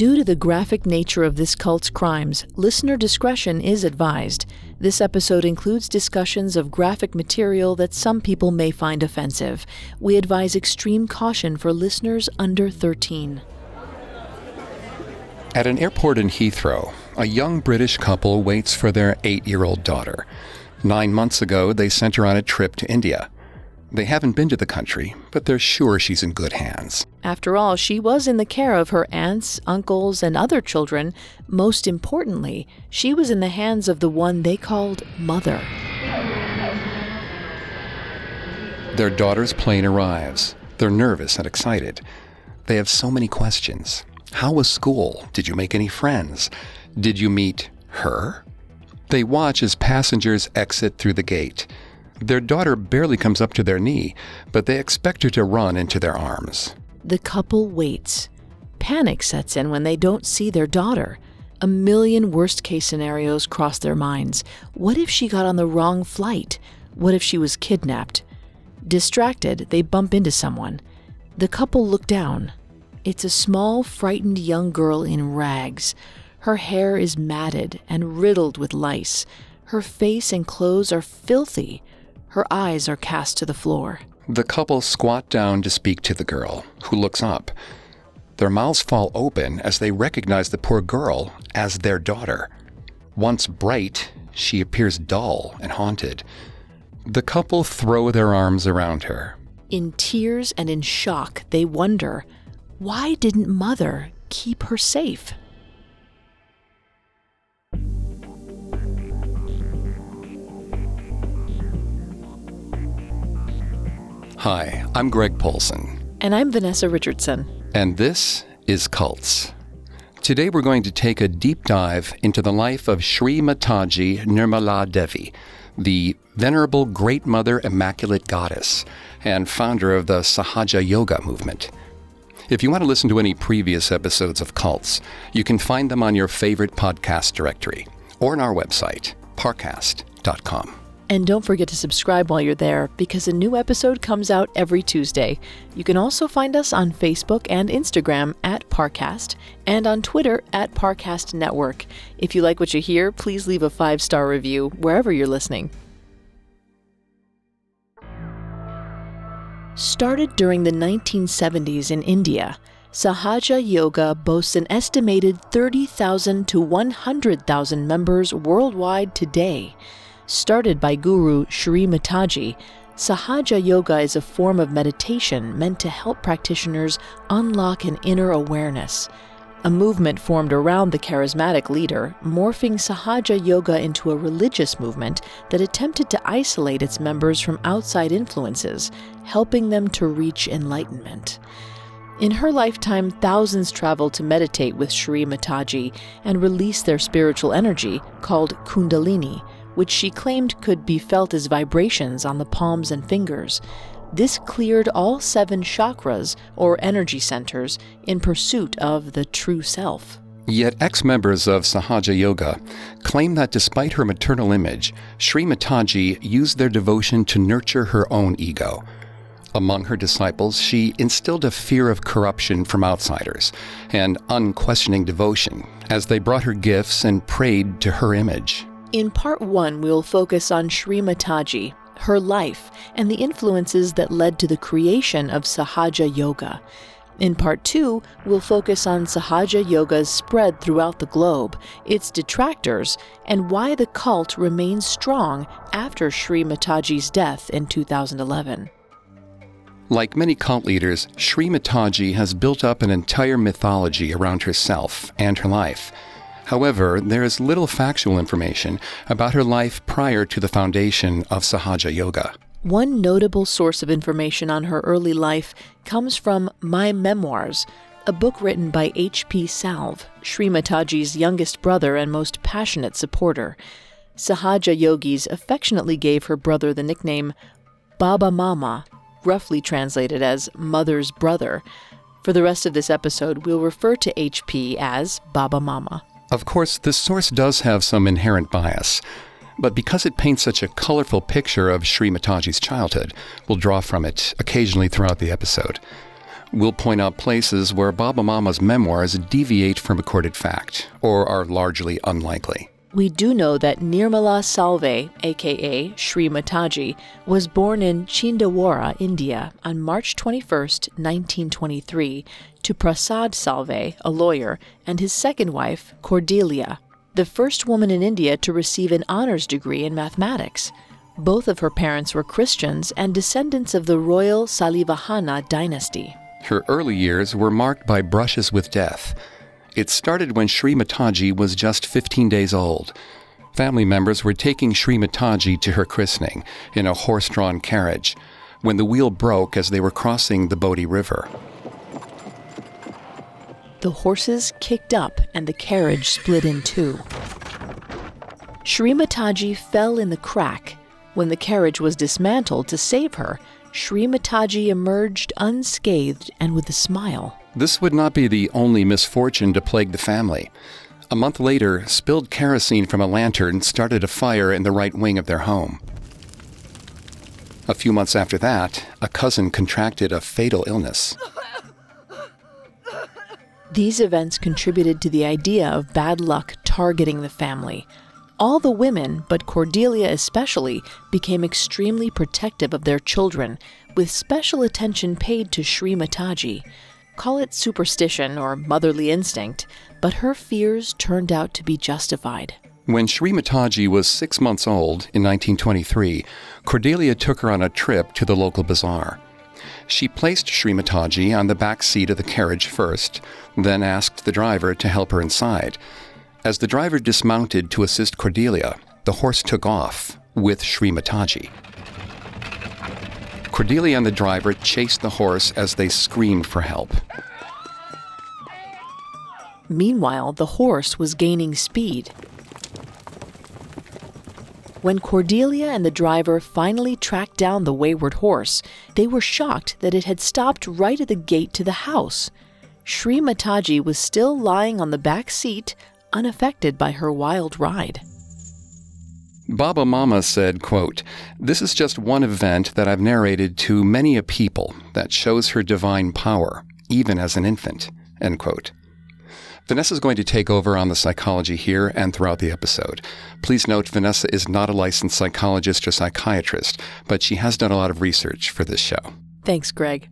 Due to the graphic nature of this cult's crimes, listener discretion is advised. This episode includes discussions of graphic material that some people may find offensive. We advise extreme caution for listeners under 13. At an airport in Heathrow, a young British couple waits for their eight year old daughter. Nine months ago, they sent her on a trip to India. They haven't been to the country, but they're sure she's in good hands. After all, she was in the care of her aunts, uncles, and other children. Most importantly, she was in the hands of the one they called Mother. Their daughter's plane arrives. They're nervous and excited. They have so many questions. How was school? Did you make any friends? Did you meet her? They watch as passengers exit through the gate. Their daughter barely comes up to their knee, but they expect her to run into their arms. The couple waits. Panic sets in when they don't see their daughter. A million worst case scenarios cross their minds. What if she got on the wrong flight? What if she was kidnapped? Distracted, they bump into someone. The couple look down. It's a small, frightened young girl in rags. Her hair is matted and riddled with lice. Her face and clothes are filthy. Her eyes are cast to the floor. The couple squat down to speak to the girl, who looks up. Their mouths fall open as they recognize the poor girl as their daughter. Once bright, she appears dull and haunted. The couple throw their arms around her. In tears and in shock, they wonder why didn't Mother keep her safe? Hi, I'm Greg Polcyn. And I'm Vanessa Richardson. And this is Cults. Today we're going to take a deep dive into the life of Sri Mataji Nirmala Devi, the venerable Great Mother Immaculate Goddess and founder of the Sahaja Yoga movement. If you want to listen to any previous episodes of Cults, you can find them on your favorite podcast directory or on our website, parcast.com. And don't forget to subscribe while you're there because a new episode comes out every Tuesday. You can also find us on Facebook and Instagram at Parcast and on Twitter at Parcast Network. If you like what you hear, please leave a five star review wherever you're listening. Started during the 1970s in India, Sahaja Yoga boasts an estimated 30,000 to 100,000 members worldwide today. Started by Guru Sri Mataji, Sahaja Yoga is a form of meditation meant to help practitioners unlock an inner awareness. A movement formed around the charismatic leader, morphing Sahaja Yoga into a religious movement that attempted to isolate its members from outside influences, helping them to reach enlightenment. In her lifetime, thousands traveled to meditate with Sri Mataji and release their spiritual energy, called Kundalini which she claimed could be felt as vibrations on the palms and fingers. This cleared all seven chakras, or energy centers, in pursuit of the true self. Yet ex members of Sahaja Yoga claim that despite her maternal image, Sri Mataji used their devotion to nurture her own ego. Among her disciples, she instilled a fear of corruption from outsiders and unquestioning devotion as they brought her gifts and prayed to her image. In part one, we'll focus on Sri Mataji, her life, and the influences that led to the creation of Sahaja Yoga. In part two, we'll focus on Sahaja Yoga's spread throughout the globe, its detractors, and why the cult remains strong after Sri Mataji's death in 2011. Like many cult leaders, Sri Mataji has built up an entire mythology around herself and her life. However, there is little factual information about her life prior to the foundation of Sahaja Yoga. One notable source of information on her early life comes from My Memoirs, a book written by H.P. Salve, Sri Mataji's youngest brother and most passionate supporter. Sahaja Yogis affectionately gave her brother the nickname Baba Mama roughly translated as mother's brother. For the rest of this episode, we'll refer to HP as Baba Mama. Of course, the source does have some inherent bias, but because it paints such a colorful picture of Sri Mataji's childhood, we'll draw from it occasionally throughout the episode. We'll point out places where Baba Mama's memoirs deviate from recorded fact or are largely unlikely. We do know that Nirmala Salve, aka Sri Mataji, was born in Chhindwara, India, on March 21, 1923, to Prasad Salve, a lawyer, and his second wife, Cordelia, the first woman in India to receive an honors degree in mathematics. Both of her parents were Christians and descendants of the royal Salivahana dynasty. Her early years were marked by brushes with death. It started when Sri Mataji was just 15 days old. Family members were taking Sri Mataji to her christening in a horse drawn carriage when the wheel broke as they were crossing the Bodhi River. The horses kicked up and the carriage split in two. Sri Mataji fell in the crack. When the carriage was dismantled to save her, Sri Mataji emerged unscathed and with a smile. This would not be the only misfortune to plague the family. A month later, spilled kerosene from a lantern started a fire in the right wing of their home. A few months after that, a cousin contracted a fatal illness. These events contributed to the idea of bad luck targeting the family. All the women, but Cordelia especially, became extremely protective of their children, with special attention paid to Sri Mataji. Call it superstition or motherly instinct, but her fears turned out to be justified. When Sri Mataji was six months old in 1923, Cordelia took her on a trip to the local bazaar. She placed Sri Mataji on the back seat of the carriage first, then asked the driver to help her inside. As the driver dismounted to assist Cordelia, the horse took off with Sri Mataji. Cordelia and the driver chased the horse as they screamed for help. Meanwhile, the horse was gaining speed. When Cordelia and the driver finally tracked down the wayward horse, they were shocked that it had stopped right at the gate to the house. Sri Mataji was still lying on the back seat, unaffected by her wild ride. Baba Mama said, quote, This is just one event that I've narrated to many a people that shows her divine power, even as an infant, end quote. Vanessa is going to take over on the psychology here and throughout the episode. Please note, Vanessa is not a licensed psychologist or psychiatrist, but she has done a lot of research for this show. Thanks, Greg.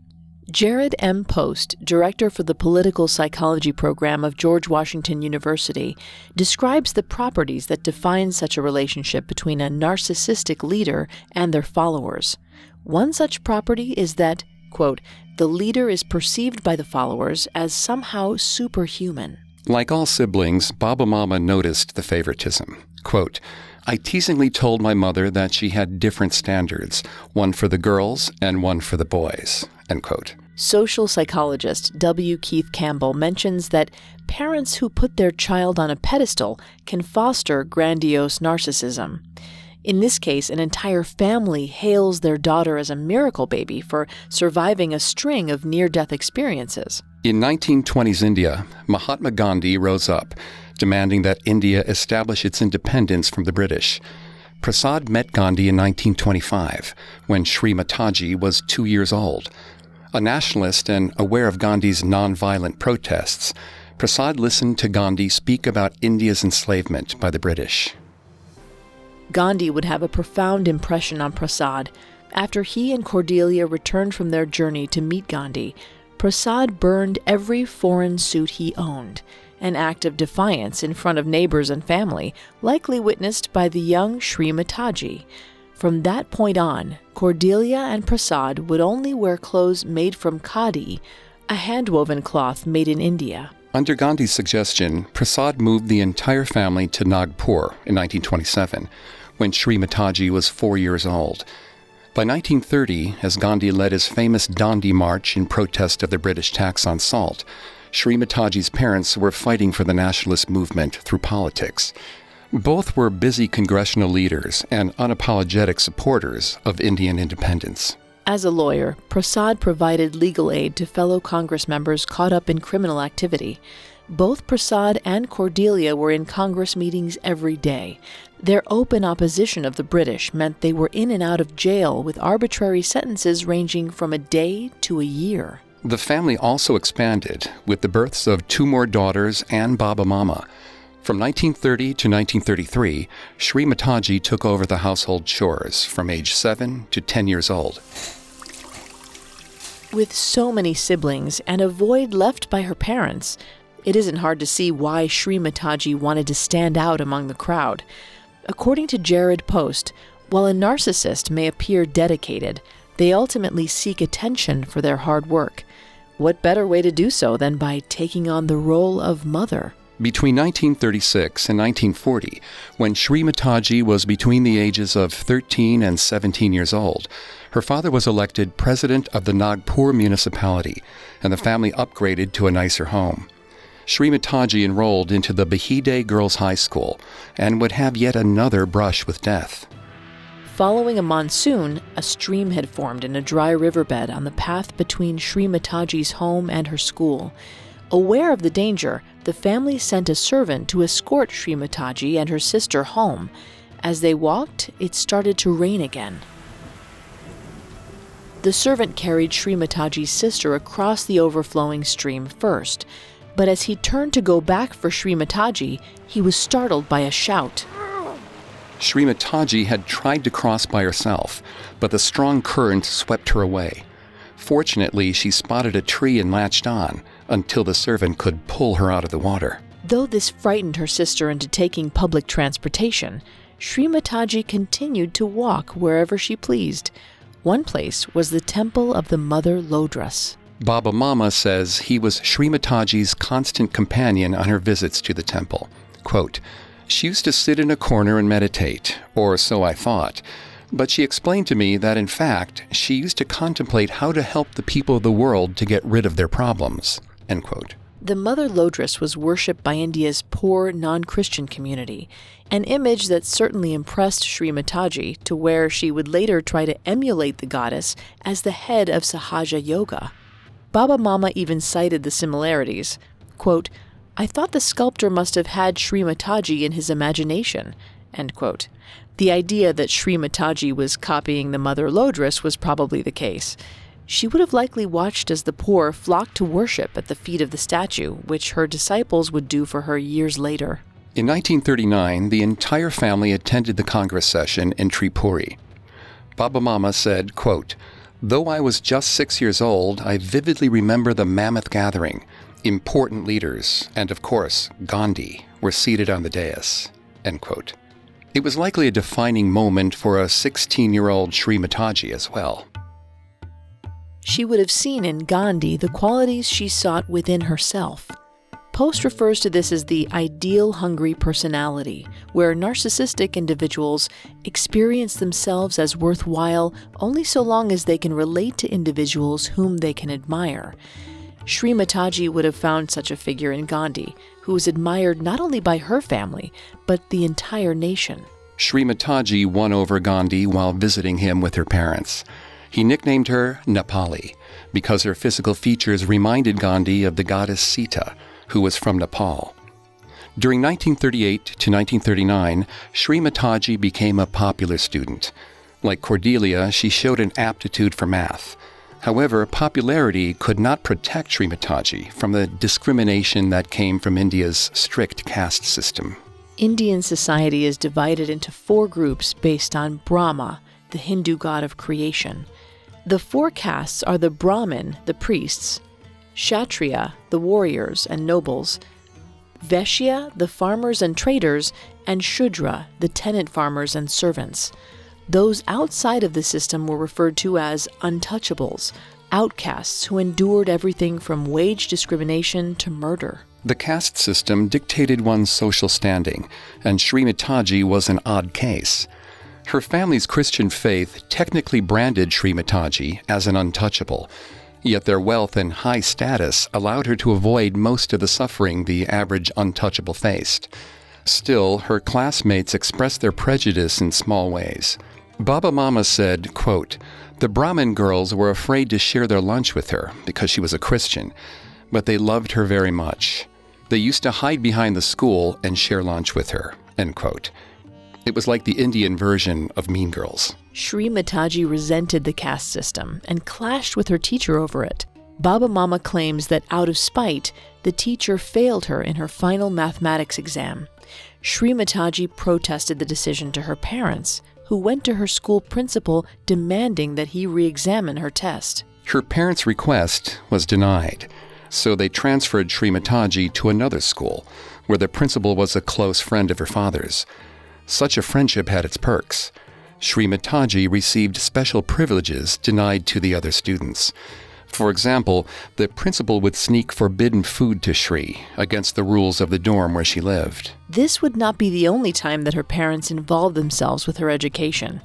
Jerrold M. Post, director for the political psychology program of George Washington University, describes the properties that define such a relationship between a narcissistic leader and their followers. One such property is that, quote, the leader is perceived by the followers as somehow superhuman. Like all siblings, Baba Mama noticed the favoritism. Quote, I teasingly told my mother that she had different standards, one for the girls and one for the boys. End quote. Social psychologist W. Keith Campbell mentions that parents who put their child on a pedestal can foster grandiose narcissism. In this case, an entire family hails their daughter as a miracle baby for surviving a string of near death experiences. In 1920s India, Mahatma Gandhi rose up, demanding that India establish its independence from the British. Prasad met Gandhi in 1925, when Sri Mataji was two years old. A nationalist and aware of Gandhi's nonviolent protests, Prasad listened to Gandhi speak about India's enslavement by the British. Gandhi would have a profound impression on Prasad. After he and Cordelia returned from their journey to meet Gandhi, Prasad burned every foreign suit he owned, an act of defiance in front of neighbors and family, likely witnessed by the young Sri Mataji. From that point on, Cordelia and Prasad would only wear clothes made from khadi, a handwoven cloth made in India. Under Gandhi's suggestion, Prasad moved the entire family to Nagpur in 1927 when Sri Mataji was four years old. By 1930, as Gandhi led his famous Dandi March in protest of the British tax on salt, Sri Mataji's parents were fighting for the nationalist movement through politics. Both were busy congressional leaders and unapologetic supporters of Indian independence. As a lawyer, Prasad provided legal aid to fellow Congress members caught up in criminal activity. Both Prasad and Cordelia were in Congress meetings every day. Their open opposition of the British meant they were in and out of jail with arbitrary sentences ranging from a day to a year. The family also expanded with the births of two more daughters and Baba Mama. From 1930 to 1933, Sri Mataji took over the household chores from age 7 to 10 years old. With so many siblings and a void left by her parents, it isn't hard to see why Sri Mataji wanted to stand out among the crowd. According to Jerrold Post, while a narcissist may appear dedicated, they ultimately seek attention for their hard work. What better way to do so than by taking on the role of mother? Between 1936 and 1940, when Sri Mataji was between the ages of 13 and 17 years old, her father was elected president of the Nagpur municipality, and the family upgraded to a nicer home. Sri Mataji enrolled into the Bhide Girls High School and would have yet another brush with death. Following a monsoon, a stream had formed in a dry riverbed on the path between Sri Mataji's home and her school. Aware of the danger, the family sent a servant to escort Sri Mataji and her sister home. As they walked, it started to rain again. The servant carried Sri Mataji's sister across the overflowing stream first but as he turned to go back for Sri Mataji, he was startled by a shout. Sri Mataji had tried to cross by herself, but the strong current swept her away. Fortunately, she spotted a tree and latched on until the servant could pull her out of the water. Though this frightened her sister into taking public transportation, Sri Mataji continued to walk wherever she pleased. One place was the temple of the Mother Lodras. Baba Mama says he was Sri Mataji's constant companion on her visits to the temple. Quote, she used to sit in a corner and meditate, or so I thought. But she explained to me that, in fact, she used to contemplate how to help the people of the world to get rid of their problems. End quote. The Mother Lodras was worshipped by India's poor non Christian community, an image that certainly impressed Sri Mataji to where she would later try to emulate the goddess as the head of Sahaja Yoga. Baba Mama even cited the similarities. Quote, I thought the sculptor must have had Sri Mataji in his imagination. The idea that Sri Mataji was copying the Mother Lodras was probably the case. She would have likely watched as the poor flocked to worship at the feet of the statue, which her disciples would do for her years later. In 1939, the entire family attended the Congress session in Tripuri. Baba Mama said, quote, Though I was just six years old, I vividly remember the mammoth gathering. Important leaders, and of course, Gandhi, were seated on the dais. It was likely a defining moment for a 16 year old Sri Mataji as well. She would have seen in Gandhi the qualities she sought within herself Post refers to this as the ideal hungry personality, where narcissistic individuals experience themselves as worthwhile only so long as they can relate to individuals whom they can admire. Sri Mataji would have found such a figure in Gandhi, who was admired not only by her family, but the entire nation. Sri Mataji won over Gandhi while visiting him with her parents. He nicknamed her Nepali because her physical features reminded Gandhi of the goddess Sita, who was from Nepal. During 1938 to 1939, Sri became a popular student. Like Cordelia, she showed an aptitude for math. However, popularity could not protect Sri from the discrimination that came from India's strict caste system. Indian society is divided into four groups based on Brahma, the Hindu god of creation. The four castes are the Brahmin, the priests, Kshatriya, the warriors and nobles, Vaishya, the farmers and traders, and Shudra, the tenant farmers and servants. Those outside of the system were referred to as untouchables, outcasts who endured everything from wage discrimination to murder. The caste system dictated one's social standing, and Sri Mataji was an odd case. Her family's Christian faith technically branded Sri Mataji as an untouchable, yet their wealth and high status allowed her to avoid most of the suffering the average untouchable faced. Still, her classmates expressed their prejudice in small ways. Baba Mama said, quote, The Brahmin girls were afraid to share their lunch with her because she was a Christian, but they loved her very much. They used to hide behind the school and share lunch with her. End quote. It was like the Indian version of Mean Girls. Sri Mataji resented the caste system and clashed with her teacher over it. Baba Mama claims that out of spite, the teacher failed her in her final mathematics exam. Sri Mataji protested the decision to her parents, who went to her school principal demanding that he re examine her test. Her parents' request was denied, so they transferred Sri Mataji to another school, where the principal was a close friend of her father's. Such a friendship had its perks. Sri Mataji received special privileges denied to the other students. For example, the principal would sneak forbidden food to Shri against the rules of the dorm where she lived. This would not be the only time that her parents involved themselves with her education.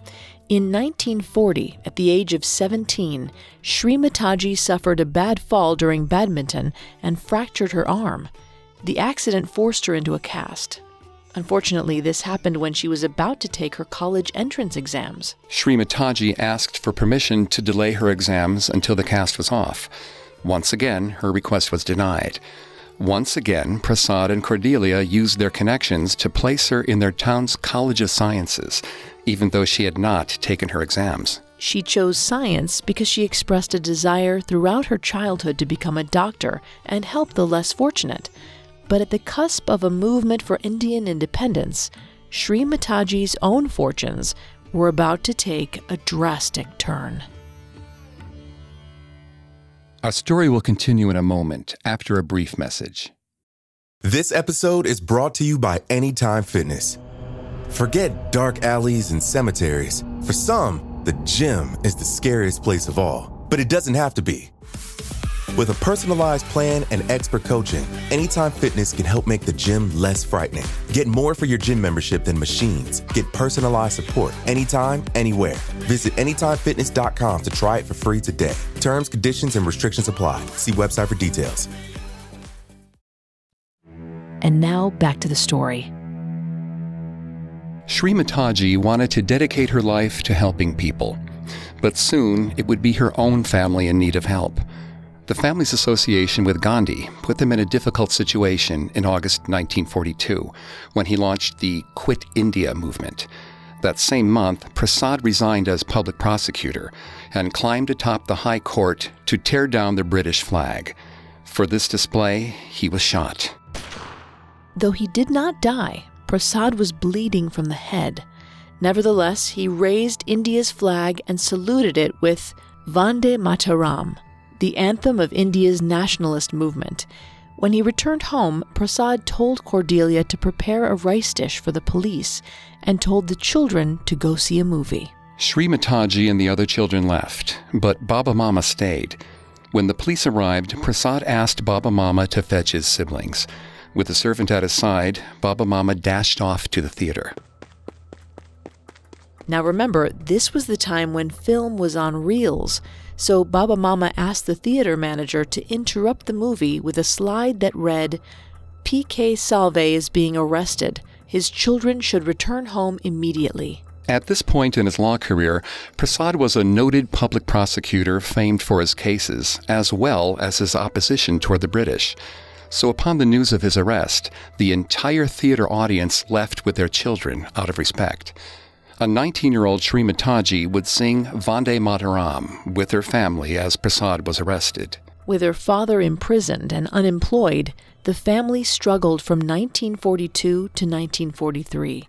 In 1940, at the age of 17, Sri Mataji suffered a bad fall during badminton and fractured her arm. The accident forced her into a cast. Unfortunately, this happened when she was about to take her college entrance exams. Sri Mataji asked for permission to delay her exams until the cast was off. Once again, her request was denied. Once again, Prasad and Cordelia used their connections to place her in their town's College of Sciences, even though she had not taken her exams. She chose science because she expressed a desire throughout her childhood to become a doctor and help the less fortunate. But at the cusp of a movement for Indian independence, Sri Mataji's own fortunes were about to take a drastic turn. Our story will continue in a moment after a brief message. This episode is brought to you by Anytime Fitness. Forget dark alleys and cemeteries. For some, the gym is the scariest place of all, but it doesn't have to be. With a personalized plan and expert coaching, Anytime Fitness can help make the gym less frightening. Get more for your gym membership than machines. Get personalized support anytime, anywhere. Visit AnytimeFitness.com to try it for free today. Terms, conditions, and restrictions apply. See website for details. And now back to the story. Sri Mataji wanted to dedicate her life to helping people, but soon it would be her own family in need of help. The family's association with Gandhi put them in a difficult situation in August 1942 when he launched the Quit India movement. That same month, Prasad resigned as public prosecutor and climbed atop the High Court to tear down the British flag. For this display, he was shot. Though he did not die, Prasad was bleeding from the head. Nevertheless, he raised India's flag and saluted it with Vande Mataram, the anthem of India's nationalist movement. When he returned home, Prasad told Cordelia to prepare a rice dish for the police and told the children to go see a movie. Sri Mataji and the other children left, but Baba Mama stayed. When the police arrived, Prasad asked Baba Mama to fetch his siblings. With the servant at his side, Baba Mama dashed off to the theater. Now remember, this was the time when film was on reels, so Baba Mama asked the theater manager to interrupt the movie with a slide that read, PK Salve is being arrested. his children should return home immediately. At this point in his law career, Prasad was a noted public prosecutor famed for his cases, as well as his opposition toward the British. So, upon the news of his arrest, the entire theater audience left with their children out of respect. A 19 year old Srimataji would sing Vande Mataram with her family as Prasad was arrested. With her father imprisoned and unemployed, the family struggled from 1942 to 1943.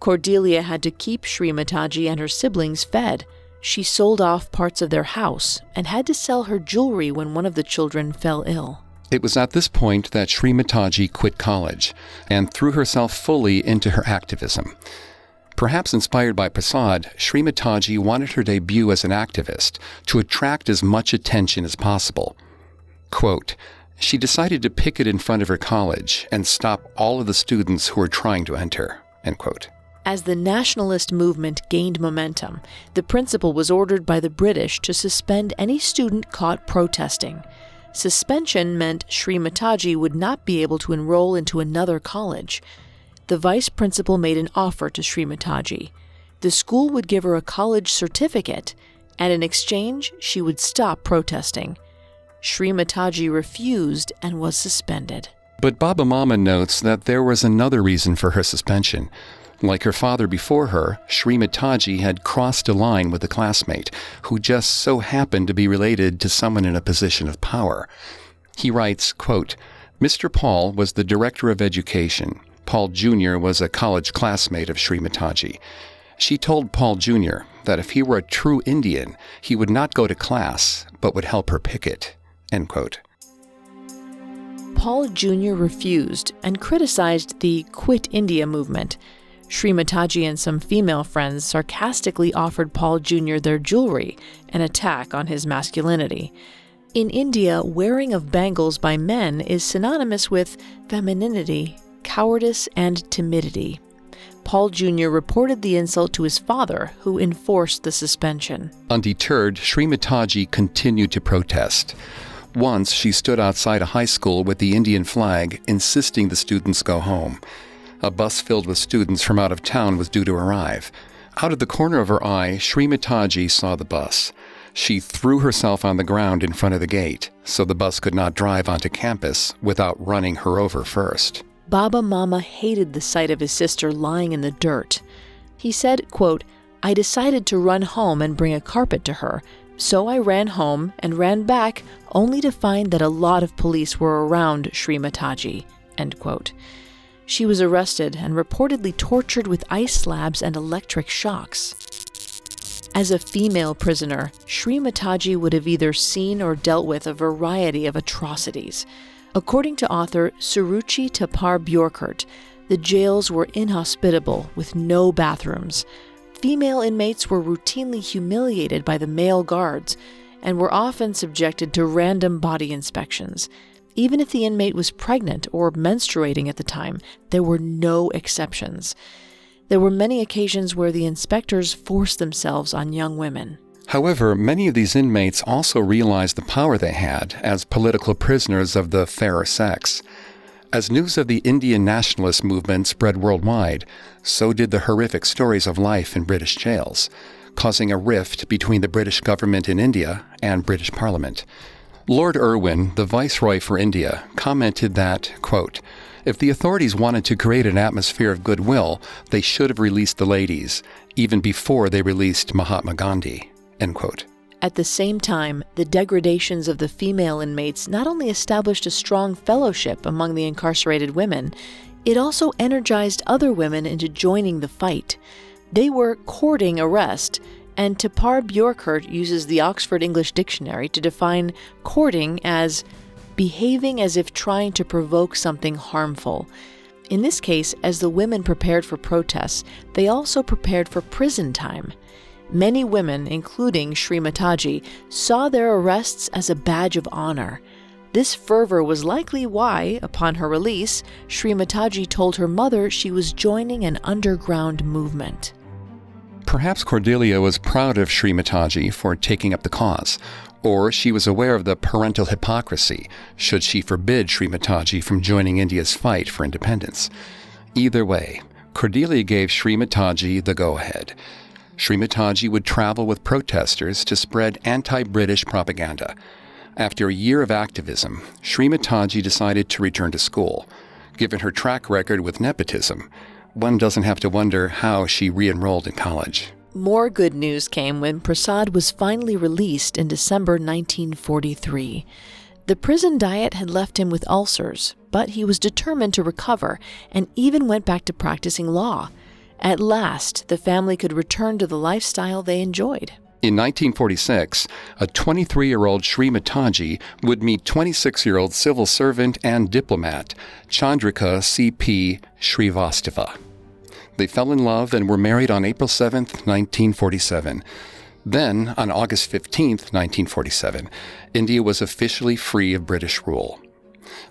Cordelia had to keep Srimataji and her siblings fed. She sold off parts of their house and had to sell her jewelry when one of the children fell ill. It was at this point that Srimataji quit college and threw herself fully into her activism. Perhaps inspired by Prasad, Srimataji wanted her debut as an activist to attract as much attention as possible. Quote, she decided to picket in front of her college and stop all of the students who were trying to enter. End quote. As the nationalist movement gained momentum, the principal was ordered by the British to suspend any student caught protesting. Suspension meant Srimataji would not be able to enroll into another college. The vice principal made an offer to Srimataji. The school would give her a college certificate, and in exchange, she would stop protesting. Srimataji refused and was suspended. But Baba Mama notes that there was another reason for her suspension. Like her father before her, Srimataji had crossed a line with a classmate who just so happened to be related to someone in a position of power. He writes, quote, Mr. Paul was the director of education. Paul Jr. was a college classmate of Srimataji. She told Paul Jr. that if he were a true Indian, he would not go to class, but would help her picket. End quote. Paul Jr. refused and criticized the Quit India movement. Srimataji and some female friends sarcastically offered Paul Jr. their jewelry, an attack on his masculinity. In India, wearing of bangles by men is synonymous with femininity, cowardice, and timidity. Paul Jr. reported the insult to his father, who enforced the suspension. Undeterred, Srimataji continued to protest. Once, she stood outside a high school with the Indian flag, insisting the students go home. A bus filled with students from out of town was due to arrive. Out of the corner of her eye, Srimataji saw the bus. She threw herself on the ground in front of the gate so the bus could not drive onto campus without running her over first. Baba Mama hated the sight of his sister lying in the dirt. He said, quote, I decided to run home and bring a carpet to her, so I ran home and ran back only to find that a lot of police were around Srimataji. End quote. She was arrested and reportedly tortured with ice slabs and electric shocks. As a female prisoner, Srimataji would have either seen or dealt with a variety of atrocities. According to author Suruchi Thapar Bjorkert, the jails were inhospitable with no bathrooms. Female inmates were routinely humiliated by the male guards and were often subjected to random body inspections. Even if the inmate was pregnant or menstruating at the time, there were no exceptions. There were many occasions where the inspectors forced themselves on young women. However, many of these inmates also realized the power they had as political prisoners of the fairer sex. As news of the Indian nationalist movement spread worldwide, so did the horrific stories of life in British jails, causing a rift between the British government in India and British Parliament. Lord Irwin, the Viceroy for India, commented that, quote, if the authorities wanted to create an atmosphere of goodwill, they should have released the ladies, even before they released Mahatma Gandhi. End quote. At the same time, the degradations of the female inmates not only established a strong fellowship among the incarcerated women, it also energized other women into joining the fight. They were courting arrest, and Thapar Bjorkert uses the Oxford English Dictionary to define courting as behaving as if trying to provoke something harmful. In this case, as the women prepared for protests, they also prepared for prison time. Many women, including Srimataji, saw their arrests as a badge of honor. This fervor was likely why, upon her release, Srimataji told her mother she was joining an underground movement. Perhaps Cordelia was proud of Srimataji for taking up the cause, or she was aware of the parental hypocrisy should she forbid Srimataji from joining India's fight for independence. Either way, Cordelia gave Sri Mataji the go ahead. Sri Mataji would travel with protesters to spread anti British propaganda. After a year of activism, Sri Mataji decided to return to school. Given her track record with nepotism, one doesn't have to wonder how she re enrolled in college. More good news came when Prasad was finally released in December 1943. The prison diet had left him with ulcers, but he was determined to recover and even went back to practicing law. At last, the family could return to the lifestyle they enjoyed. In 1946, a 23 year old Sri Mataji would meet 26 year old civil servant and diplomat Chandrika C.P. Srivastava. They fell in love and were married on April 7, 1947. Then, on August 15, 1947, India was officially free of British rule.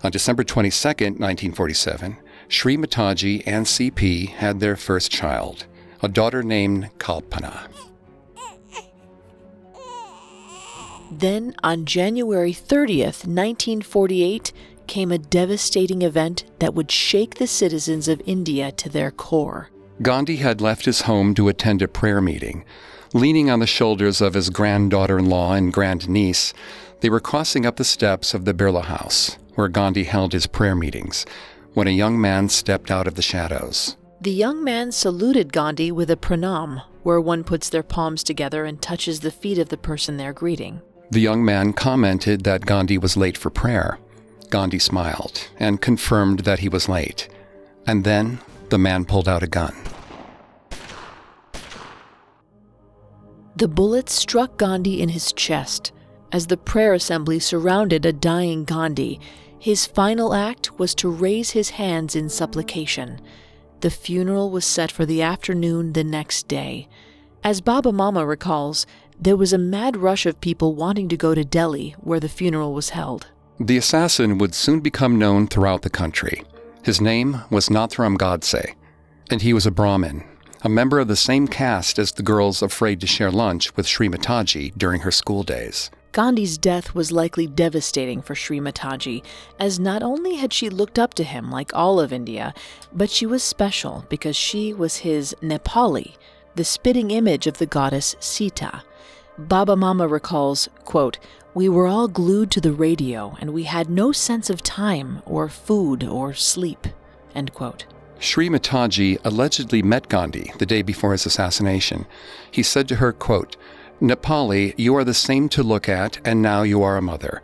On December 22, 1947, Sri Mataji and CP had their first child, a daughter named Kalpana. Then, on January 30th, 1948, came a devastating event that would shake the citizens of India to their core. Gandhi had left his home to attend a prayer meeting. Leaning on the shoulders of his granddaughter in law and grandniece, they were crossing up the steps of the Birla House, where Gandhi held his prayer meetings, when a young man stepped out of the shadows. The young man saluted Gandhi with a pranam, where one puts their palms together and touches the feet of the person they're greeting. The young man commented that Gandhi was late for prayer. Gandhi smiled and confirmed that he was late. And then the man pulled out a gun. The bullet struck Gandhi in his chest. As the prayer assembly surrounded a dying Gandhi, his final act was to raise his hands in supplication. The funeral was set for the afternoon the next day. As Baba Mama recalls, there was a mad rush of people wanting to go to Delhi, where the funeral was held. The assassin would soon become known throughout the country. His name was Nathuram Godse, and he was a Brahmin, a member of the same caste as the girls afraid to share lunch with Sri Mataji during her school days. Gandhi's death was likely devastating for Sri Mataji, as not only had she looked up to him like all of India, but she was special because she was his Nepali, the spitting image of the goddess Sita. Baba Mama recalls, quote, We were all glued to the radio and we had no sense of time or food or sleep. End quote. Sri Mataji allegedly met Gandhi the day before his assassination. He said to her, quote, Nepali, you are the same to look at, and now you are a mother.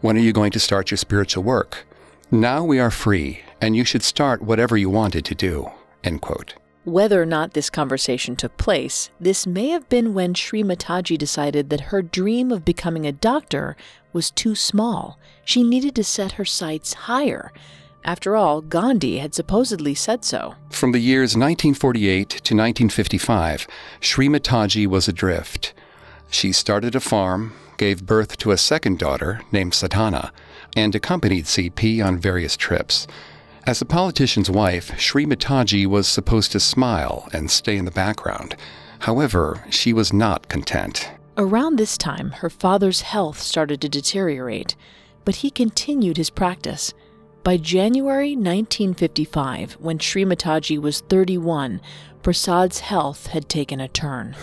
When are you going to start your spiritual work? Now we are free, and you should start whatever you wanted to do. End quote. Whether or not this conversation took place, this may have been when Sri Mataji decided that her dream of becoming a doctor was too small. She needed to set her sights higher. After all, Gandhi had supposedly said so. From the years 1948 to 1955, Sri Mataji was adrift. She started a farm, gave birth to a second daughter named Sadhana, and accompanied CP on various trips. As a politician's wife, Sri Mataji was supposed to smile and stay in the background. However, she was not content. Around this time, her father's health started to deteriorate, but he continued his practice. By January 1955, when Sri Mataji was 31, Prasad's health had taken a turn.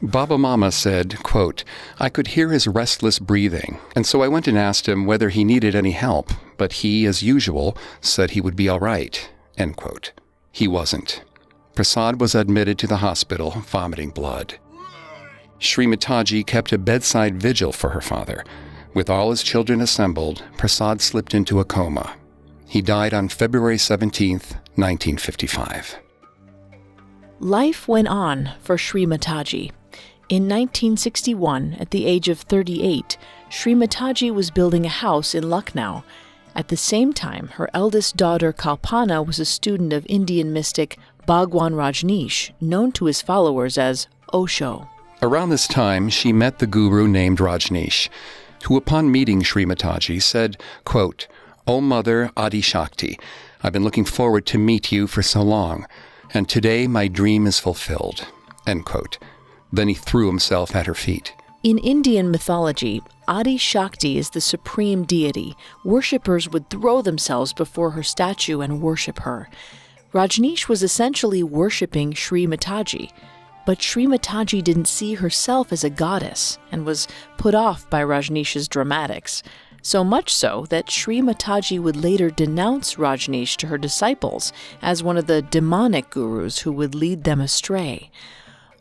Baba Mama said, quote, I could hear his restless breathing, and so I went and asked him whether he needed any help, but he, as usual, said he would be all right. End quote. He wasn't. Prasad was admitted to the hospital, vomiting blood. Sri Mataji kept a bedside vigil for her father. With all his children assembled, Prasad slipped into a coma. He died on February 17, 1955. Life went on for Sri Mataji. In 1961, at the age of 38, Sri Mataji was building a house in Lucknow. At the same time, her eldest daughter Kalpana was a student of Indian mystic Bhagwan Rajneesh, known to his followers as Osho. Around this time, she met the guru named Rajneesh, who upon meeting Sri Mataji said, quote, O Mother Adi Shakti, I've been looking forward to meet you for so long, and today my dream is fulfilled. End quote. Then he threw himself at her feet. In Indian mythology, Adi Shakti is the supreme deity. Worshippers would throw themselves before her statue and worship her. Rajneesh was essentially worshipping Sri Mataji, but Sri Mataji didn't see herself as a goddess and was put off by Rajneesh's dramatics, so much so that Sri Mataji would later denounce Rajneesh to her disciples as one of the demonic gurus who would lead them astray.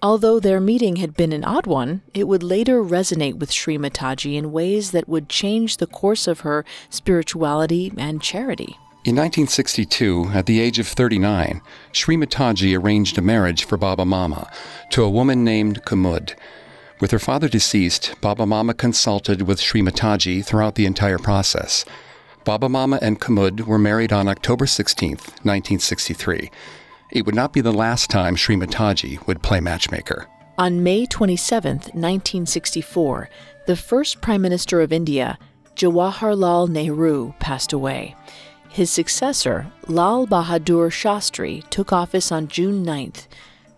Although their meeting had been an odd one, it would later resonate with Sri Mataji in ways that would change the course of her spirituality and charity. In 1962, at the age of 39, Sri Mataji arranged a marriage for Baba Mama to a woman named Kumud. With her father deceased, Baba Mama consulted with Sri Mataji throughout the entire process. Baba Mama and Kumud were married on October 16, 1963. It would not be the last time Sri Mataji would play matchmaker. On May 27, 1964, the first Prime Minister of India, Jawaharlal Nehru, passed away. His successor, Lal Bahadur Shastri, took office on June 9th.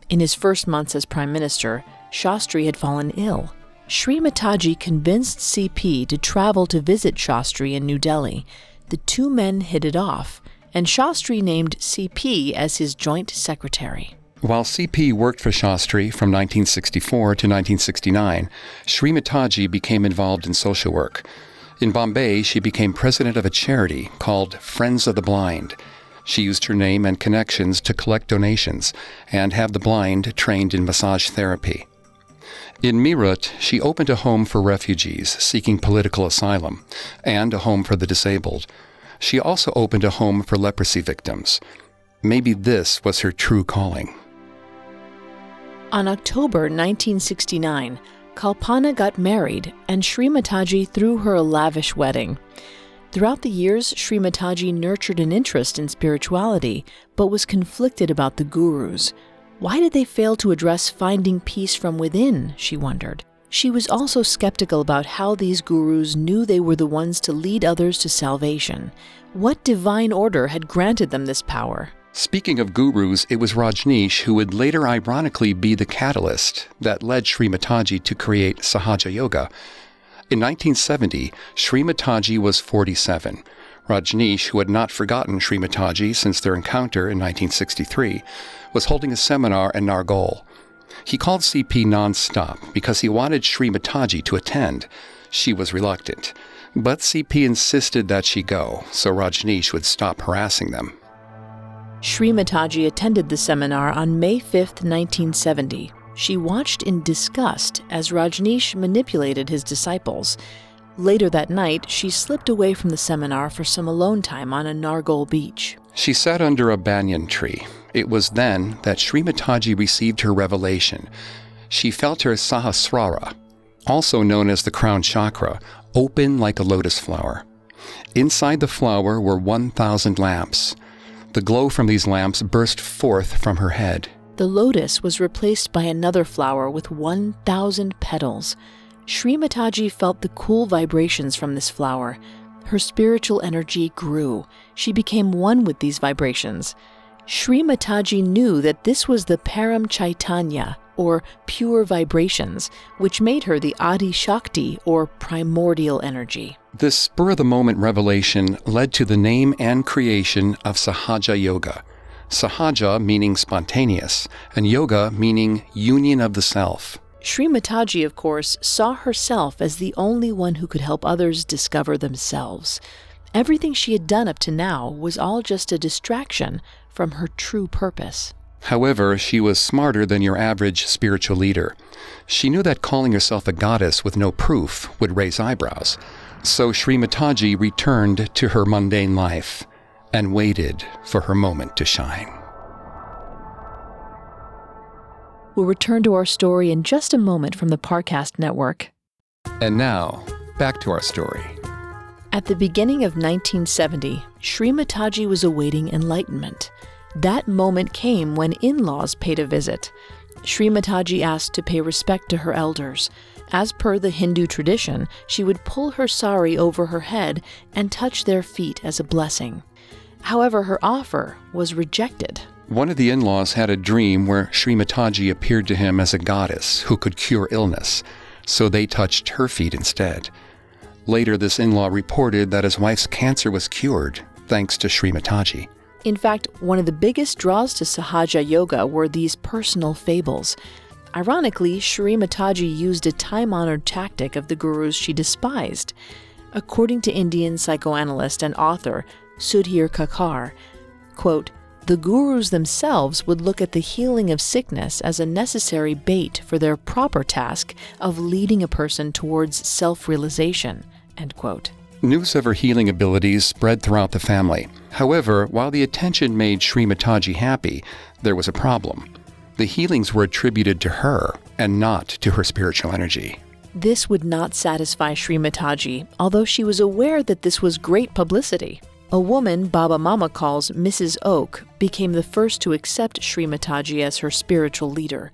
In his first months as Prime Minister, Shastri had fallen ill. Sri Mataji convinced CP to travel to visit Shastri in New Delhi. The two men hit it off, and Shastri named CP as his joint secretary. While CP worked for Shastri from 1964 to 1969, Sri Mataji became involved in social work. In Bombay, she became president of a charity called Friends of the Blind. She used her name and connections to collect donations and have the blind trained in massage therapy. In Meerut, she opened a home for refugees seeking political asylum and a home for the disabled. She also opened a home for leprosy victims. Maybe this was her true calling. On October 1969, Kalpana got married, and Sri Mataji threw her a lavish wedding. Throughout the years, Sri Mataji nurtured an interest in spirituality, but was conflicted about the gurus. Why did they fail to address finding peace from within? She wondered. She was also skeptical about how these gurus knew they were the ones to lead others to salvation. What divine order had granted them this power? Speaking of gurus, it was Rajneesh who would later ironically be the catalyst that led Sri Mataji to create Sahaja Yoga. In 1970, Sri Mataji was 47. Rajneesh, who had not forgotten Sri Mataji since their encounter in 1963, was holding a seminar in Nargol. He called CP non-stop because he wanted Sri Mataji to attend. She was reluctant, but CP insisted that she go so Rajneesh would stop harassing them. Sri Mataji attended the seminar on May 5, 1970. She watched in disgust as Rajneesh manipulated his disciples. Later that night, she slipped away from the seminar for some alone time on a Nargol beach. She sat under a banyan tree. It was then that Sri Mataji received her revelation. She felt her Sahasrara, also known as the crown chakra, open like a lotus flower. Inside the flower were 1,000 lamps. The glow from these lamps burst forth from her head. The lotus was replaced by another flower with 1,000 petals. Sri Mataji felt the cool vibrations from this flower. Her spiritual energy grew. She became one with these vibrations. Sri Mataji knew that this was the Param Chaitanya, or pure vibrations, which made her the Adi Shakti, or primordial energy. This spur of the moment revelation led to the name and creation of Sahaja Yoga. Sahaja meaning spontaneous, and yoga meaning union of the self. Sri Mataji, of course, saw herself as the only one who could help others discover themselves. Everything she had done up to now was all just a distraction from her true purpose. However, she was smarter than your average spiritual leader. She knew that calling herself a goddess with no proof would raise eyebrows. So Sri Mataji returned to her mundane life and waited for her moment to shine. We'll return to our story in just a moment from the Parcast Network. And now, back to our story. At the beginning of 1970, Sri Mataji was awaiting enlightenment. That moment came when in laws paid a visit. Sri Mataji asked to pay respect to her elders. As per the Hindu tradition, she would pull her sari over her head and touch their feet as a blessing. However, her offer was rejected. One of the in laws had a dream where Sri Mataji appeared to him as a goddess who could cure illness, so they touched her feet instead. Later, this in law reported that his wife's cancer was cured thanks to Sri Mataji. In fact, one of the biggest draws to Sahaja Yoga were these personal fables. Ironically, Shri Mataji used a time honored tactic of the gurus she despised. According to Indian psychoanalyst and author Sudhir Kakar, quote, the gurus themselves would look at the healing of sickness as a necessary bait for their proper task of leading a person towards self realization. News of her healing abilities spread throughout the family. However, while the attention made Sri Mataji happy, there was a problem. The healings were attributed to her and not to her spiritual energy. This would not satisfy Sri Mataji, although she was aware that this was great publicity. A woman Baba Mama calls Mrs. Oak became the first to accept Sri Mataji as her spiritual leader.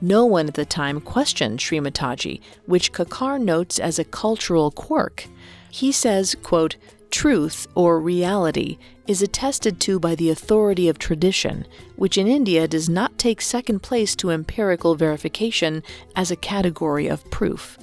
No one at the time questioned Sri Mataji, which Kakar notes as a cultural quirk. He says, quote, Truth, or reality, is attested to by the authority of tradition, which in India does not take second place to empirical verification as a category of proof.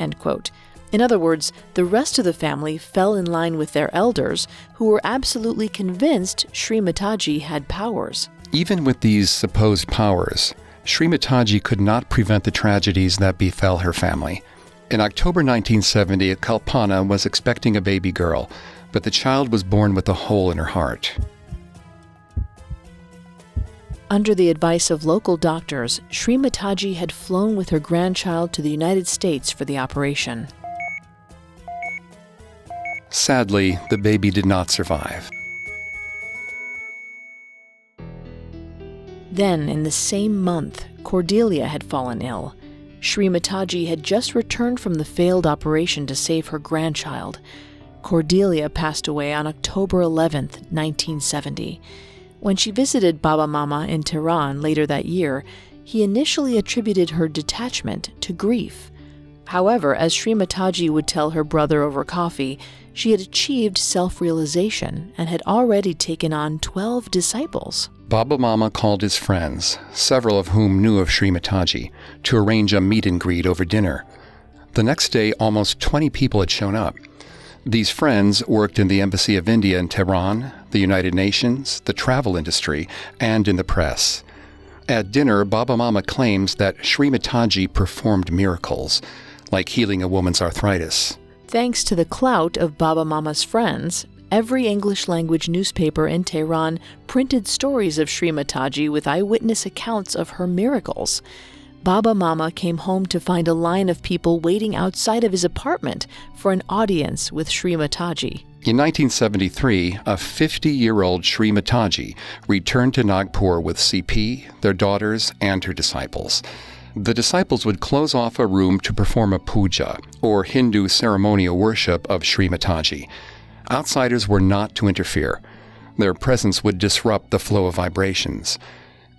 In other words, the rest of the family fell in line with their elders, who were absolutely convinced Sri Mataji had powers. Even with these supposed powers, Sri Mataji could not prevent the tragedies that befell her family. In October 1970, Kalpana was expecting a baby girl, but the child was born with a hole in her heart. Under the advice of local doctors, Sri Mataji had flown with her grandchild to the United States for the operation. Sadly, the baby did not survive. Then, in the same month, Cordelia had fallen ill. Sri Mataji had just returned from the failed operation to save her grandchild. Cordelia passed away on October 11, 1970. When she visited Baba Mama in Tehran later that year, he initially attributed her detachment to grief. However, as Sri Mataji would tell her brother over coffee, she had achieved self realization and had already taken on 12 disciples. Baba Mama called his friends, several of whom knew of Sri Mataji, to arrange a meet and greet over dinner. The next day, almost 20 people had shown up. These friends worked in the Embassy of India in Tehran, the United Nations, the travel industry, and in the press. At dinner, Baba Mama claims that Sri Mataji performed miracles, like healing a woman's arthritis. Thanks to the clout of Baba Mama's friends, every English language newspaper in Tehran printed stories of Sri Mataji with eyewitness accounts of her miracles. Baba Mama came home to find a line of people waiting outside of his apartment for an audience with Sri Mataji. In 1973, a 50 year old Sri Mataji returned to Nagpur with CP, their daughters, and her disciples the disciples would close off a room to perform a puja, or Hindu ceremonial worship of Sri Mataji. Outsiders were not to interfere. Their presence would disrupt the flow of vibrations.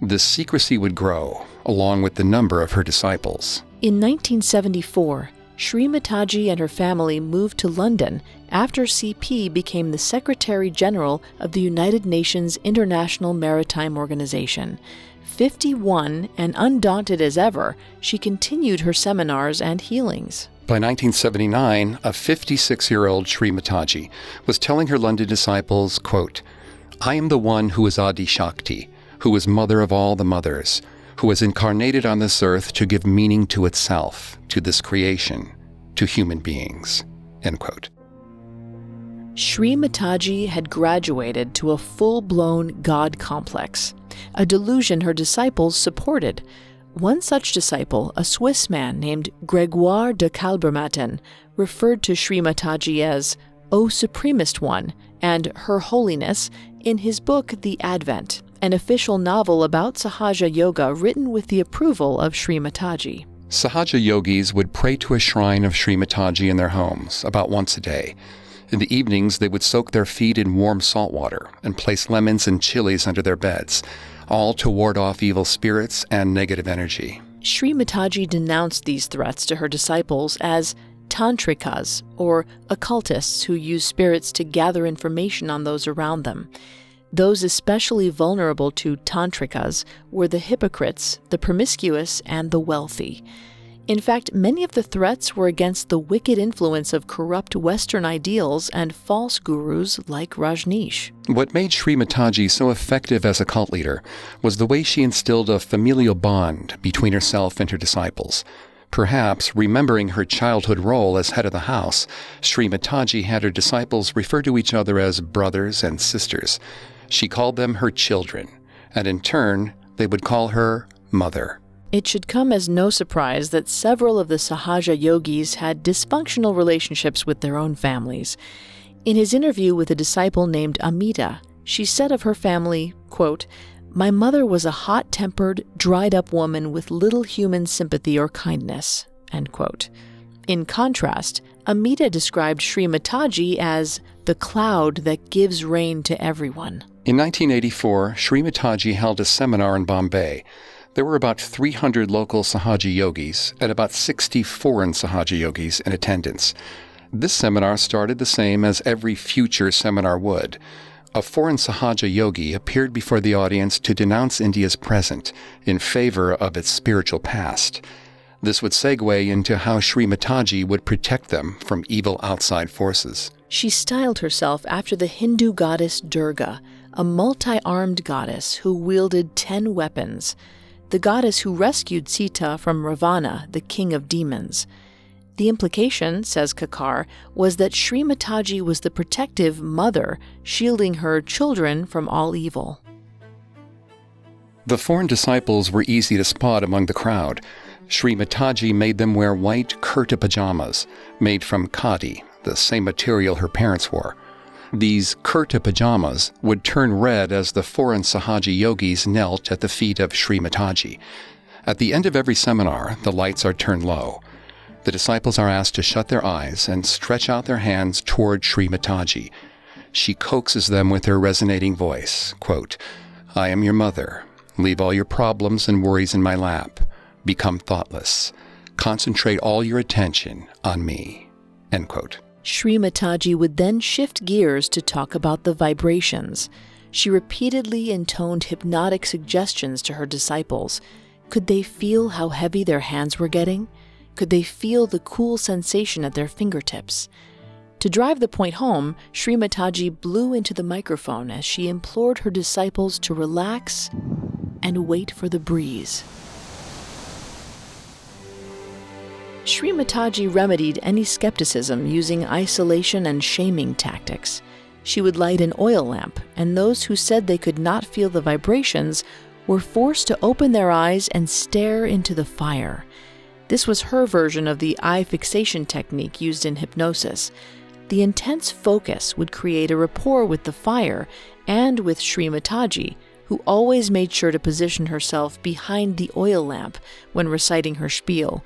The secrecy would grow, along with the number of her disciples. In 1974, Sri Mataji and her family moved to London after CP became the Secretary General of the United Nations International Maritime Organization. 51 and undaunted as ever, she continued her seminars and healings. By 1979, a 56 year old Sri Mataji was telling her London disciples, quote, I am the one who is Adi Shakti, who is mother of all the mothers, who was incarnated on this earth to give meaning to itself, to this creation, to human beings. End quote. Sri Mataji had graduated to a full blown God complex a delusion her disciples supported. One such disciple, a Swiss man named Gregoire de Kalbermatten, referred to Sri Mataji as O Supremest One and Her Holiness in his book The Advent, an official novel about Sahaja Yoga written with the approval of Sri Mataji. Sahaja yogis would pray to a shrine of Sri Mataji in their homes about once a day. In the evenings, they would soak their feet in warm salt water and place lemons and chilies under their beds, all to ward off evil spirits and negative energy. Sri Mataji denounced these threats to her disciples as tantrikas, or occultists who use spirits to gather information on those around them. Those especially vulnerable to tantrikas were the hypocrites, the promiscuous, and the wealthy. In fact, many of the threats were against the wicked influence of corrupt Western ideals and false gurus like Rajneesh. What made Sri Mataji so effective as a cult leader was the way she instilled a familial bond between herself and her disciples. Perhaps, remembering her childhood role as head of the house, Sri Mataji had her disciples refer to each other as brothers and sisters. She called them her children, and in turn, they would call her mother. It should come as no surprise that several of the Sahaja yogis had dysfunctional relationships with their own families. In his interview with a disciple named Amita, she said of her family, quote, My mother was a hot tempered, dried up woman with little human sympathy or kindness. End quote. In contrast, Amita described Sri Mataji as the cloud that gives rain to everyone. In 1984, Sri Mataji held a seminar in Bombay there were about 300 local Sahaja yogis and about 60 foreign Sahaja yogis in attendance. This seminar started the same as every future seminar would. A foreign Sahaja yogi appeared before the audience to denounce India's present in favor of its spiritual past. This would segue into how Sri Mataji would protect them from evil outside forces. She styled herself after the Hindu goddess Durga, a multi armed goddess who wielded ten weapons the goddess who rescued Sita from Ravana, the king of demons. The implication, says Kakar, was that Sri Mataji was the protective mother, shielding her children from all evil. The foreign disciples were easy to spot among the crowd. Sri Mataji made them wear white kurta pajamas, made from khadi, the same material her parents wore. These kurta pajamas would turn red as the foreign Sahaja yogis knelt at the feet of Sri Mataji. At the end of every seminar, the lights are turned low. The disciples are asked to shut their eyes and stretch out their hands toward Sri Mataji. She coaxes them with her resonating voice quote, I am your mother. Leave all your problems and worries in my lap. Become thoughtless. Concentrate all your attention on me. End quote. Sri Mataji would then shift gears to talk about the vibrations. She repeatedly intoned hypnotic suggestions to her disciples. Could they feel how heavy their hands were getting? Could they feel the cool sensation at their fingertips? To drive the point home, Sri Mataji blew into the microphone as she implored her disciples to relax and wait for the breeze. Sri Mataji remedied any skepticism using isolation and shaming tactics. She would light an oil lamp, and those who said they could not feel the vibrations were forced to open their eyes and stare into the fire. This was her version of the eye fixation technique used in hypnosis. The intense focus would create a rapport with the fire and with Sri Mataji, who always made sure to position herself behind the oil lamp when reciting her spiel.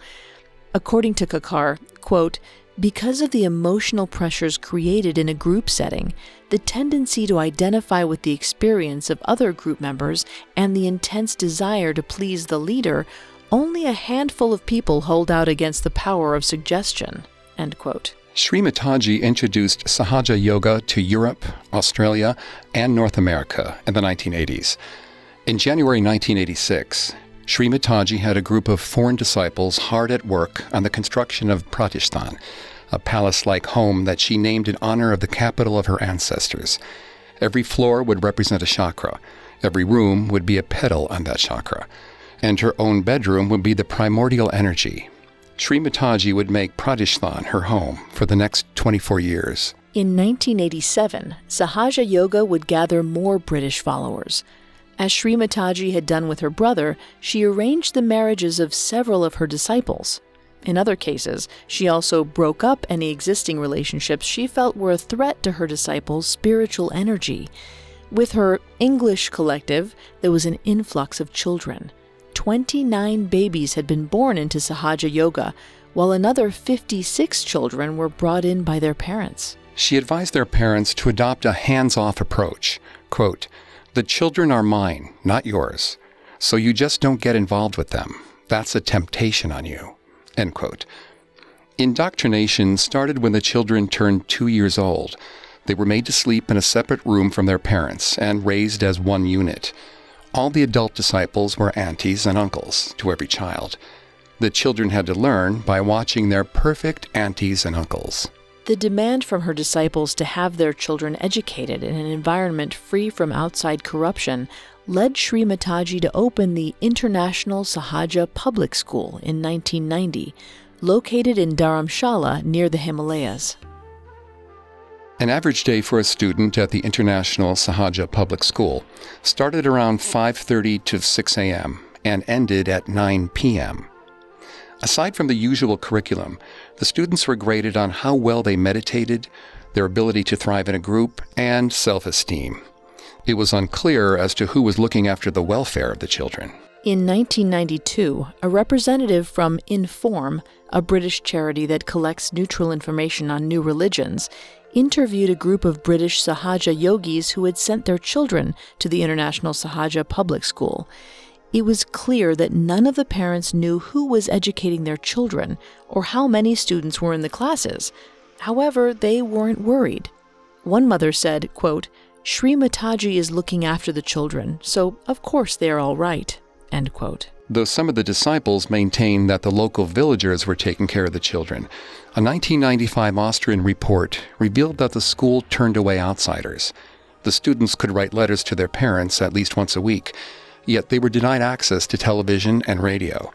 According to Kakar, quote, because of the emotional pressures created in a group setting, the tendency to identify with the experience of other group members, and the intense desire to please the leader, only a handful of people hold out against the power of suggestion. End quote. Sri Mataji introduced Sahaja Yoga to Europe, Australia, and North America in the 1980s. In January 1986, Sri Mataji had a group of foreign disciples hard at work on the construction of Pratishthan, a palace like home that she named in honor of the capital of her ancestors. Every floor would represent a chakra, every room would be a petal on that chakra, and her own bedroom would be the primordial energy. Sri Mataji would make Pratishthan her home for the next 24 years. In 1987, Sahaja Yoga would gather more British followers. As Sri Mataji had done with her brother, she arranged the marriages of several of her disciples. In other cases, she also broke up any existing relationships she felt were a threat to her disciples' spiritual energy. With her English collective, there was an influx of children. 29 babies had been born into Sahaja Yoga, while another 56 children were brought in by their parents. She advised their parents to adopt a hands off approach. Quote, the children are mine, not yours, so you just don't get involved with them. That's a temptation on you. End quote. Indoctrination started when the children turned two years old. They were made to sleep in a separate room from their parents and raised as one unit. All the adult disciples were aunties and uncles to every child. The children had to learn by watching their perfect aunties and uncles. The demand from her disciples to have their children educated in an environment free from outside corruption led Sri Mataji to open the International Sahaja Public School in 1990, located in Dharamshala near the Himalayas. An average day for a student at the International Sahaja Public School started around 5:30 to 6 a.m. and ended at 9 p.m. Aside from the usual curriculum, the students were graded on how well they meditated, their ability to thrive in a group, and self-esteem. It was unclear as to who was looking after the welfare of the children. In 1992, a representative from Inform, a British charity that collects neutral information on new religions, interviewed a group of British Sahaja yogis who had sent their children to the International Sahaja Public School. It was clear that none of the parents knew who was educating their children or how many students were in the classes. However, they weren't worried. One mother said, quote, Sri Mataji is looking after the children, so of course they are all right. End quote. Though some of the disciples maintained that the local villagers were taking care of the children, a 1995 Austrian report revealed that the school turned away outsiders. The students could write letters to their parents at least once a week, yet they were denied access to television and radio.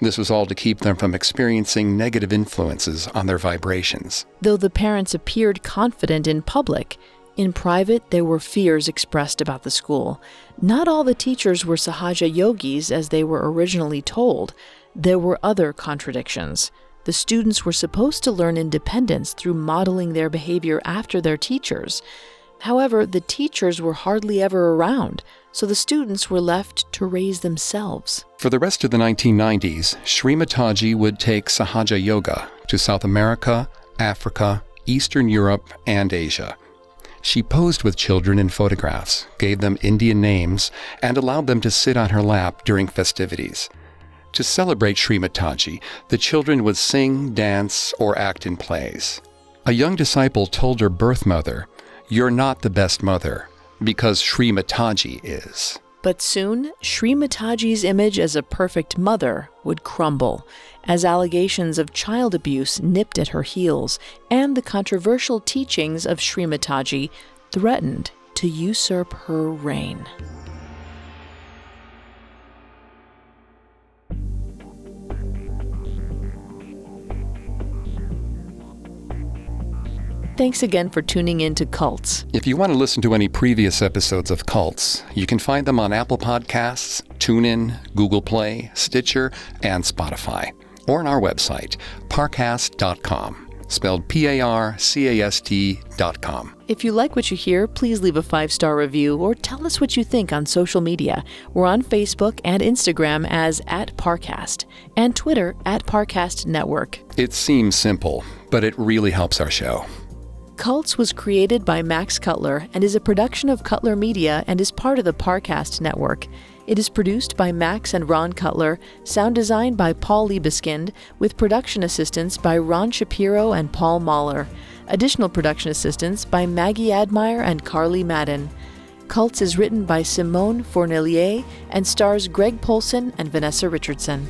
This was all to keep them from experiencing negative influences on their vibrations. Though the parents appeared confident in public, in private there were fears expressed about the school. Not all the teachers were Sahaja yogis as they were originally told. There were other contradictions. The students were supposed to learn independence through modeling their behavior after their teachers. However, the teachers were hardly ever around, so the students were left to raise themselves. For the rest of the 1990s, Sri Mataji would take Sahaja Yoga to South America, Africa, Eastern Europe, and Asia. She posed with children in photographs, gave them Indian names, and allowed them to sit on her lap during festivities. To celebrate Sri Mataji, the children would sing, dance, or act in plays. A young disciple told her birth mother, You're not the best mother, because Sri Mataji is. But soon, Sri Mataji's image as a perfect mother would crumble as allegations of child abuse nipped at her heels and the controversial teachings of Sri Mataji threatened to usurp her reign. Thanks again for tuning in to Cults. If you want to listen to any previous episodes of Cults, you can find them on Apple Podcasts, TuneIn, Google Play, Stitcher, and Spotify, or on our website, parcast.com, spelled P A R C A S T.com. If you like what you hear, please leave a five star review or tell us what you think on social media. We're on Facebook and Instagram as at Parcast and Twitter at Parcast Network. It seems simple, but it really helps our show. Cults was created by Max Cutler and is a production of Cutler Media and is part of the Parcast network. It is produced by Max and Ron Cutler, sound designed by Paul Liebeskind, with production assistance by Ron Shapiro and Paul Mahler. Additional production assistance by Maggie Admire and Carly Madden. Cults is written by Simone Fournelier and stars Greg Polcyn and Vanessa Richardson.